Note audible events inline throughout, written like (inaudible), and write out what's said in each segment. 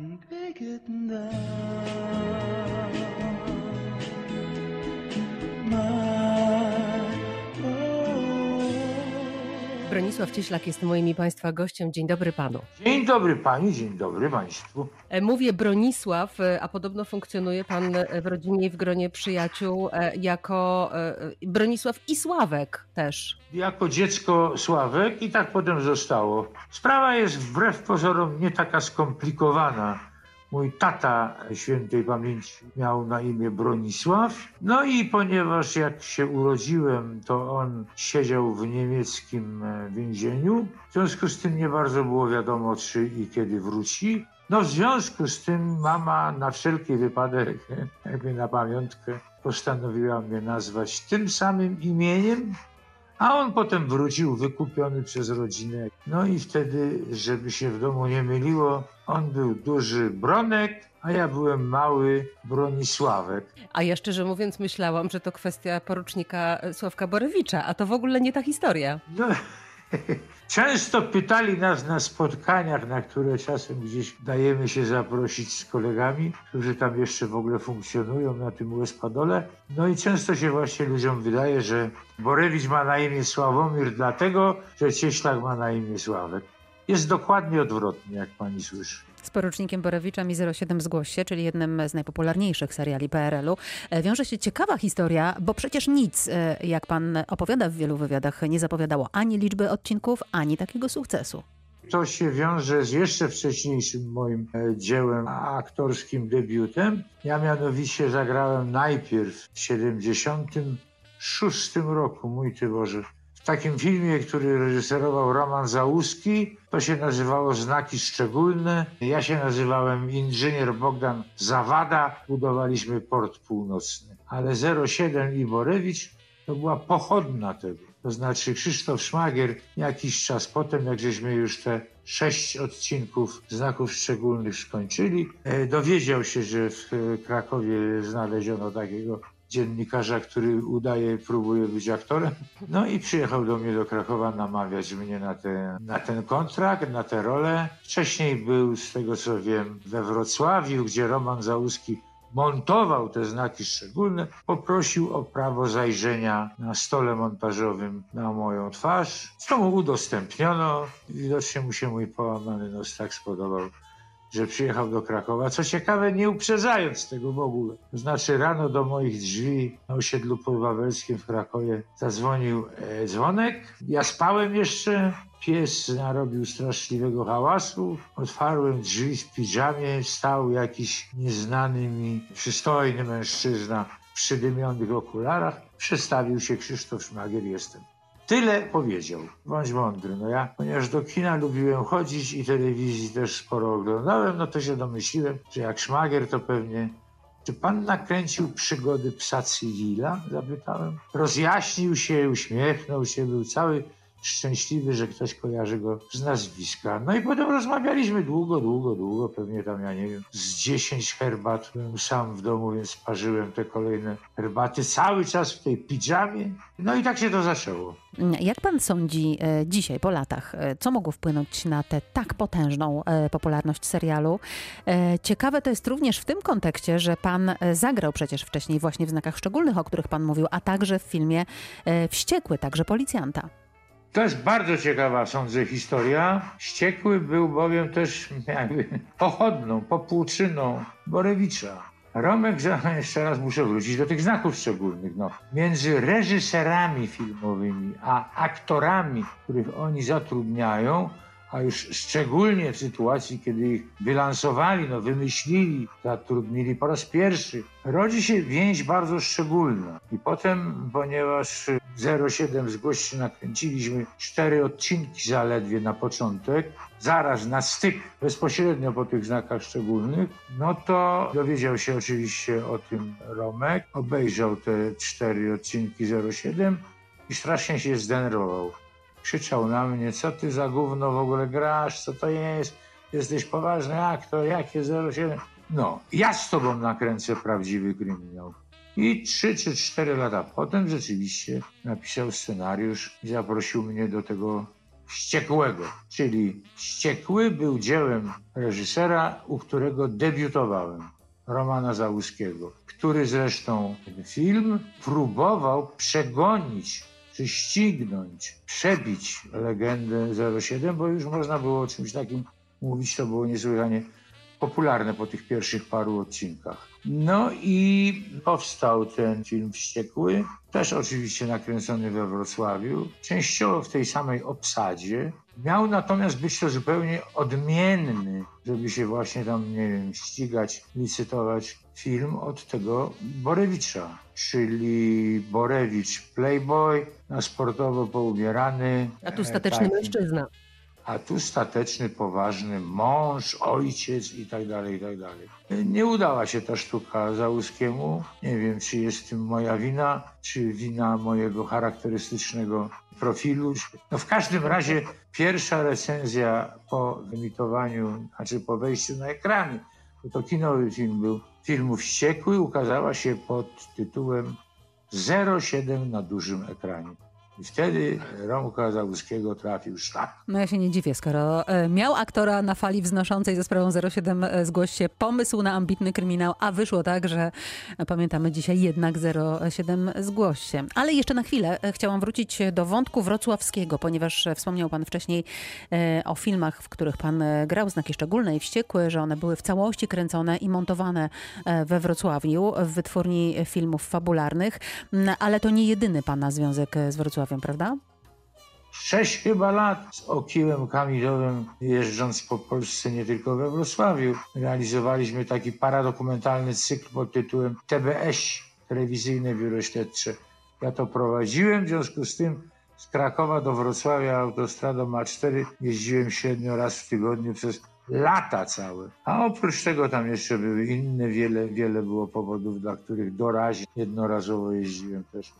Big at night. Bronisław Cieślak jest moim i Państwa gościem. Dzień dobry Panu. Dzień dobry pani, dzień dobry państwu. E, Mówię Bronisław, e, a podobno funkcjonuje Pan e, w rodzinie i w gronie przyjaciół jako Bronisław i Sławek też. Jako dziecko Sławek i tak potem zostało. Sprawa jest wbrew pozorom nie taka skomplikowana. Mój tata świętej pamięci miał na imię Bronisław. No i ponieważ jak się urodziłem, to on siedział w niemieckim e, więzieniu. W związku z tym nie bardzo było wiadomo, czy i kiedy wróci. No w związku z tym mama na wszelki wypadek, (laughs) jakby na pamiątkę, postanowiła mnie nazwać tym samym imieniem, a on potem wrócił wykupiony przez rodzinę. No i wtedy, żeby się w domu nie myliło, on był duży Bronek, a ja byłem mały Bronisławek. A ja szczerze mówiąc myślałam, że to kwestia porucznika Sławka Borewicza, a to w ogóle nie ta historia. No, (laughs) często pytali nas na spotkaniach, na które czasem gdzieś dajemy się zaprosić z kolegami, którzy tam jeszcze w ogóle funkcjonują na tym Łespadole. No i często się właśnie ludziom wydaje, że Borewicz ma na imię Sławomir dlatego, że Cieślak ma na imię Sławek. Jest dokładnie odwrotnie, jak pani słyszy. Z porucznikiem Borewiczem i 07 Zgłoś się, czyli jednym z najpopularniejszych seriali PRL-u, e, wiąże się ciekawa historia, bo przecież nic, e, jak pan opowiada w wielu wywiadach, nie zapowiadało ani liczby odcinków, ani takiego sukcesu. To się wiąże z jeszcze wcześniejszym moim e, dziełem aktorskim debiutem. Ja mianowicie zagrałem najpierw w 76 roku, mój Ty Boże, w takim filmie, który reżyserował Roman Załuski. To się nazywało Znaki Szczególne. Ja się nazywałem inżynier Bogdan Zawada. Budowaliśmy port północny. Ale 07 i Borewicz to była pochodna tego. To znaczy Krzysztof Szmagier jakiś czas potem, jak żeśmy już te sześć odcinków znaków szczególnych skończyli, e, dowiedział się, że w Krakowie znaleziono takiego dziennikarza, który udaje, próbuje być aktorem. No i przyjechał do mnie do Krakowa namawiać mnie na, te, na ten kontrakt, na tę rolę. Wcześniej był, z tego co wiem, we Wrocławiu, gdzie Roman Załuski montował te znaki szczególne, poprosił o prawo zajrzenia na stole montażowym na moją twarz, co mu udostępniono. Widocznie mu się mój połamany nos tak spodobał, że przyjechał do Krakowa. Co ciekawe, nie uprzedzając tego w ogóle. To znaczy rano do moich drzwi na osiedlu podwawelskim w Krakowie zadzwonił e, dzwonek. Ja spałem jeszcze. Pies narobił straszliwego hałasu. Otwarłem drzwi w piżamie. Stał jakiś nieznany mi, przystojny mężczyzna w przydymionych okularach. Przedstawił się Krzysztof Szmagier, jestem. Tyle powiedział. Bądź mądry. No ja, ponieważ do kina lubiłem chodzić i telewizji też sporo oglądałem, no to się domyśliłem, że jak szmagier to pewnie... Czy pan nakręcił przygody psa Cywila? Zapytałem. Rozjaśnił się, uśmiechnął się, był cały szczęśliwy, że ktoś kojarzy go z nazwiska. No i potem rozmawialiśmy długo, długo, długo, pewnie tam, ja nie wiem, z 10 herbat. Sam w domu, więc parzyłem te kolejne herbaty, cały czas w tej pidżamie. No i tak się to zaczęło. Jak pan sądzi e, dzisiaj, po latach, e, co mogło wpłynąć na tę tak potężną e, popularność serialu? Ciekawe to jest również w tym kontekście, że pan zagrał przecież wcześniej właśnie w znakach szczególnych, o których pan mówił, a także w filmie Wściekły, także policjanta. To jest bardzo ciekawa, sądzę, historia. Wściekły był bowiem też jakby pochodną, popłuczyną Borewicza. Romek, jeszcze raz muszę wrócić do tych znaków szczególnych. No. Między reżyserami filmowymi a aktorami, których oni zatrudniają, a już szczególnie w sytuacji, kiedy ich wylansowali, no, wymyślili, zatrudnili po raz pierwszy, rodzi się więź bardzo szczególna. I potem, ponieważ 07 zgłoś się nakręciliśmy cztery odcinki zaledwie na początek, zaraz na styk, bezpośrednio po tych znakach szczególnych, no to dowiedział się oczywiście o tym Romek, obejrzał te cztery odcinki 07 i strasznie się zdenerwował. Krzyczał na mnie, co ty za gówno w ogóle grasz, co to jest, jesteś poważny aktor, jakie 07? No, ja z tobą nakręcę prawdziwy kryminał. I trzy czy cztery lata potem rzeczywiście napisał scenariusz i zaprosił mnie do tego Wściekłego. Czyli Wściekły był dziełem reżysera, u którego debiutowałem. Romana Załuskiego, który zresztą ten film próbował przegonić, czy ścignąć, przebić legendę 07, bo już można było o czymś takim mówić, to było niesłychanie popularne po tych pierwszych paru odcinkach. No i powstał ten film Wściekły, też oczywiście nakręcony we Wrocławiu, częściowo w tej samej obsadzie. Miał natomiast być to zupełnie odmienny, żeby się właśnie tam, nie wiem, ścigać, licytować film od tego Borewicza, czyli Borewicz playboy, na sportowo poubierany. A tu e, stateczny taki- mężczyzna. A tu stateczny, poważny mąż, ojciec i tak dalej, i tak dalej. Nie udała się ta sztuka Załuskiemu. Nie wiem, czy jest w tym moja wina, czy wina mojego charakterystycznego profilu. No w każdym razie pierwsza recenzja po emitowaniu, znaczy po wejściu na ekrany, bo to kinowy film był, filmu Wściekły, ukazała się pod tytułem 07 na dużym ekranie. I wtedy Romka Załuskiego trafił szlak. No ja się nie dziwię, skoro e, miał aktora na fali wznoszącej ze sprawą 07 e, zgłoś się pomysł na ambitny kryminał, a wyszło tak, że e, pamiętamy dzisiaj jednak 07 zgłoś się. Ale jeszcze na chwilę chciałam wrócić do wątku wrocławskiego, ponieważ wspomniał pan wcześniej o filmach, w których pan grał, znaki szczególne i wściekłe, że one były w całości kręcone i montowane we Wrocławiu w wytwórni filmów fabularnych, Mm, ale to nie jedyny pana związek z Wrocławiem, prawda? Sześć chyba lat z okiłem kamilowym jeżdżąc po Polsce, nie tylko we Wrocławiu. Realizowaliśmy taki paradokumentalny cykl pod tytułem TBS, Telewizyjne Biuro Śledcze. Ja to prowadziłem, w związku z tym z Krakowa do Wrocławia autostradą A4 jeździłem średnio raz w tygodniu przez lata całe. A oprócz tego tam jeszcze były inne, wiele, wiele było powodów, dla których doraźnie, jednorazowo jeździłem też.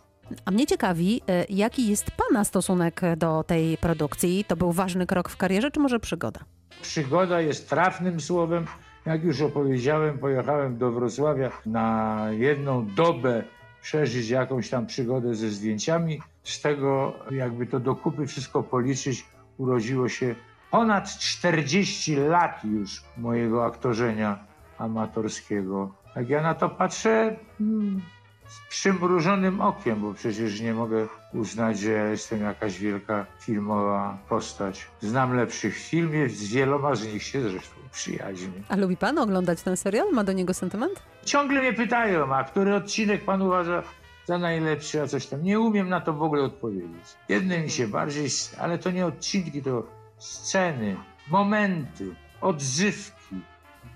A mnie ciekawi, e, jaki jest Pana stosunek do tej produkcji? To był ważny krok w karierze, czy może przygoda? Przygoda jest trafnym słowem. Jak już opowiedziałem, pojechałem do Wrocławia na jedną dobę przeżyć jakąś tam przygodę ze zdjęciami. Z tego, jakby to do kupy wszystko policzyć, urodziło się ponad 40 lat już mojego aktorzenia amatorskiego. Jak ja na to patrzę, hmm, z przymrużonym okiem, bo przecież nie mogę uznać, że ja jestem jakaś wielka filmowa postać. Znam lepszych w filmie, z wieloma z nich się zresztą przyjaźnię. A lubi Pan oglądać ten serial? Ma do niego sentyment? Ciągle mnie pytają, a który odcinek pan uważa za najlepszy, a coś tam. Nie umiem na to w ogóle odpowiedzieć. Jedne mi się bardziej, ale to nie odcinki, to sceny, momenty, odzywki,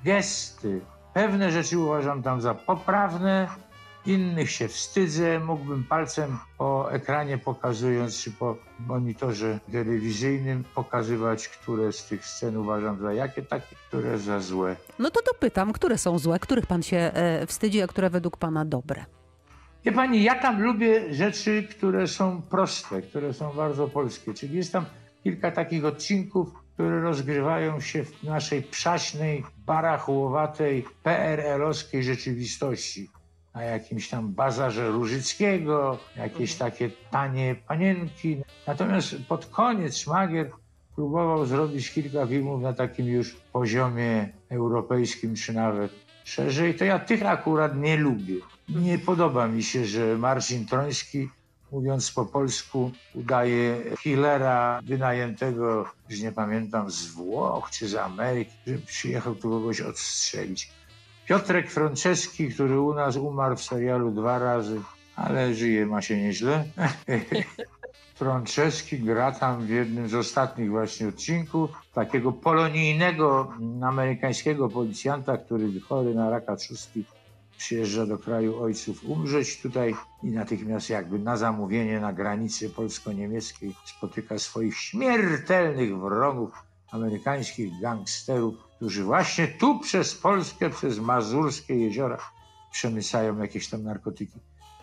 gesty. Pewne rzeczy uważam tam za poprawne, innych się wstydzę. Mógłbym palcem po ekranie pokazując, czy po monitorze telewizyjnym pokazywać, które z tych scen uważam za jakie, takie, które za złe. No to dopytam, które są złe, których Pan się e, wstydzi, a które według Pana dobre? Wie pani, ja tam lubię rzeczy, które są proste, które są bardzo polskie. Czyli jest tam kilka takich odcinków, które rozgrywają się w naszej przaśnej, barachłowatej, PRL-owskiej rzeczywistości. Na jakimś tam bazarze Różyckiego, jakieś takie tanie panienki. Natomiast pod koniec Szmagier próbował zrobić kilka filmów na takim już poziomie europejskim, czy nawet szerzej. To ja tych akurat nie lubię. Nie podoba mi się, że Marcin Troński, mówiąc po polsku, udaje killera wynajętego, już nie pamiętam, z Włoch czy z Ameryki, że przyjechał tu kogoś odstrzelić. Piotrek Franceski, który u nas umarł w serialu dwa razy, ale żyje, ma się nieźle. (laughs) Franceski gra tam w jednym z ostatnich właśnie odcinków takiego polonijnego amerykańskiego policjanta, który chory na raka trzustki przyjeżdża do kraju ojców umrzeć tutaj i natychmiast jakby na zamówienie na granicy polsko-niemieckiej spotyka swoich śmiertelnych wrogów, amerykańskich gangsterów, którzy właśnie tu przez Polskę, przez Mazurskie jeziora przemycają jakieś tam narkotyki.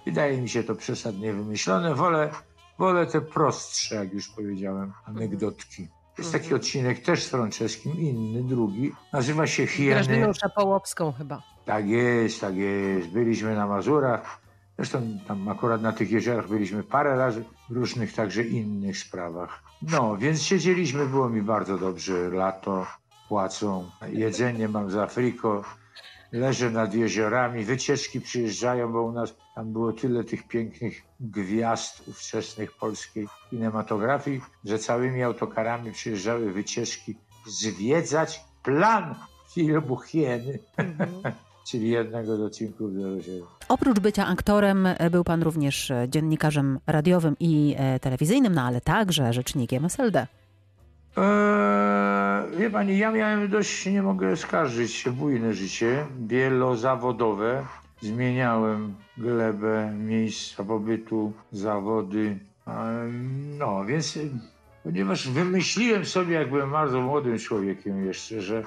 Wydaje mi się to przesadnie wymyślone. Wolę, wolę te prostsze, jak już powiedziałem, anegdotki. Jest taki odcinek też z Franceskim, inny, drugi. Nazywa się Hieny. Grażyną Szapołowską chyba. Tak jest, tak jest. Byliśmy na Mazurach Zresztą tam akurat na tych jeziorach byliśmy parę razy w różnych także innych sprawach. No, więc siedzieliśmy, było mi bardzo dobrze. Lato, płacą, jedzenie mam z Afryko, leżę nad jeziorami, wycieczki przyjeżdżają, bo u nas tam było tyle tych pięknych gwiazd ówczesnych polskiej kinematografii, że całymi autokarami przyjeżdżały wycieczki zwiedzać plan filmu Hieny, (laughs) czyli jednego z odcinków 07. Oprócz bycia aktorem, e, był pan również e, dziennikarzem radiowym i e, telewizyjnym, no ale także rzecznikiem SLD. Eee, wie pani, ja miałem dość, nie mogę skarżyć się, bujne życie, wielozawodowe. Zmieniałem glebę, miejsca pobytu, zawody. Eee, No, więc ponieważ wymyśliłem sobie, jak byłem bardzo młodym człowiekiem jeszcze, że,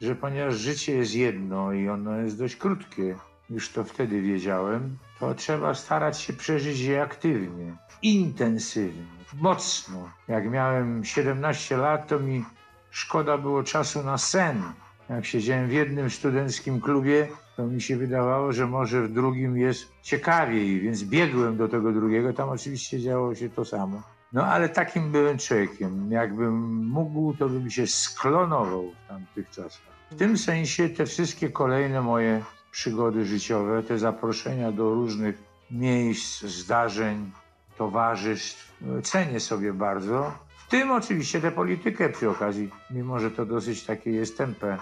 że ponieważ życie jest jedno i ono jest dość krótkie, już to wtedy wiedziałem, to trzeba starać się przeżyć je aktywnie, intensywnie, mocno. Jak miałem 17 lat, to mi szkoda było czasu na sen. Jak siedziałem w jednym studenckim klubie, to mi się wydawało, że może w drugim jest ciekawiej, więc biegłem do tego drugiego. Tam oczywiście działo się to samo. No ale takim byłem człowiekiem. Jakbym mógł, to bym się sklonował w tamtych czasach. W tym sensie te wszystkie kolejne moje przygody życiowe, te zaproszenia do różnych miejsc, zdarzeń, towarzystw, cenię sobie bardzo. W tym oczywiście tę politykę przy okazji, mimo że to dosyć takie jest tempe.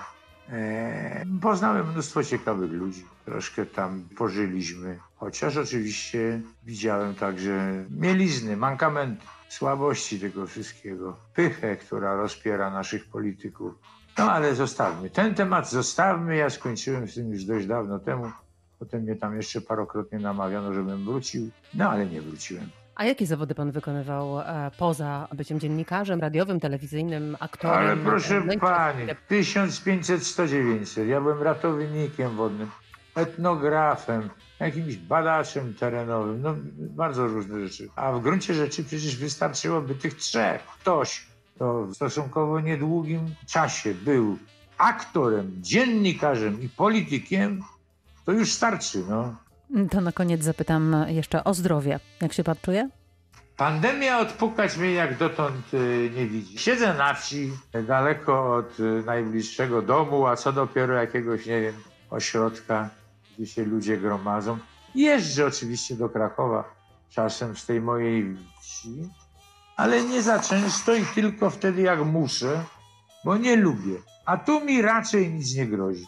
E, poznałem mnóstwo ciekawych ludzi, troszkę tam pożyliśmy, chociaż oczywiście widziałem także mielizny, mankamenty, słabości tego wszystkiego, pychę, która rozpiera naszych polityków. No ale zostawmy. Ten temat zostawmy. Ja skończyłem z tym już dość dawno temu. Potem mnie tam jeszcze parokrotnie namawiano, żebym wrócił. No ale nie wróciłem. A jakie zawody pan wykonywał e, poza byciem dziennikarzem, radiowym, telewizyjnym, aktorem? Ale proszę No i- pani, 1500 1900 Ja byłem ratownikiem wodnym, etnografem, jakimś badaczem terenowym, no bardzo różne rzeczy. A w gruncie rzeczy przecież wystarczyłoby tych trzech. Ktoś, kto w stosunkowo niedługim czasie był aktorem, dziennikarzem i politykiem, to już starczy, no. To na koniec zapytam jeszcze o zdrowie. Jak się pan czuje? Pandemia odpukać mnie jak dotąd y, nie widzi. Siedzę na wsi, daleko od y, najbliższego domu, a co dopiero jakiegoś, nie wiem, ośrodka, gdzie się ludzie gromadzą. Jeżdżę oczywiście do Krakowa, czasem z tej mojej wsi, ale nie za często i tylko wtedy jak muszę, bo nie lubię. A tu mi raczej nic nie grozi.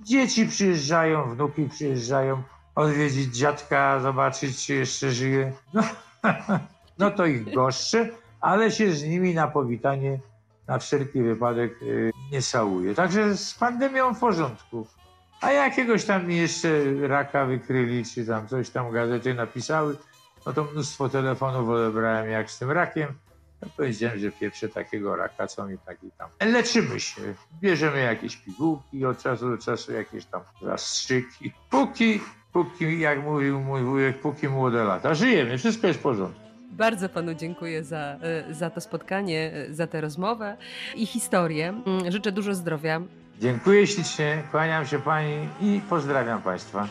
Dzieci przyjeżdżają, wnuki przyjeżdżają, odwiedzić dziadka, zobaczyć, czy jeszcze żyje. No, (laughs) no to ich goszczę, ale się z nimi na powitanie na wszelki wypadek y, nie całuję. Także z pandemią w porządku. A jakiegoś tam jeszcze raka wykryli, czy tam coś tam gazety napisały, no to mnóstwo telefonów odebrałem jak z tym rakiem. No powiedziałem, że pierwsze takiego raka, co mi taki tam. Leczymy się, bierzemy jakieś pigułki, od czasu do czasu jakieś tam zastrzyki. Póki, póki, jak mówił mój wujek, póki młode lata. Żyjemy, wszystko jest w porządku. Bardzo panu dziękuję za, e, za to spotkanie, e, za tę rozmowę i historię. Mm, Życzę dużo zdrowia. Dziękuję ślicznie, kłaniam się pani i pozdrawiam państwa.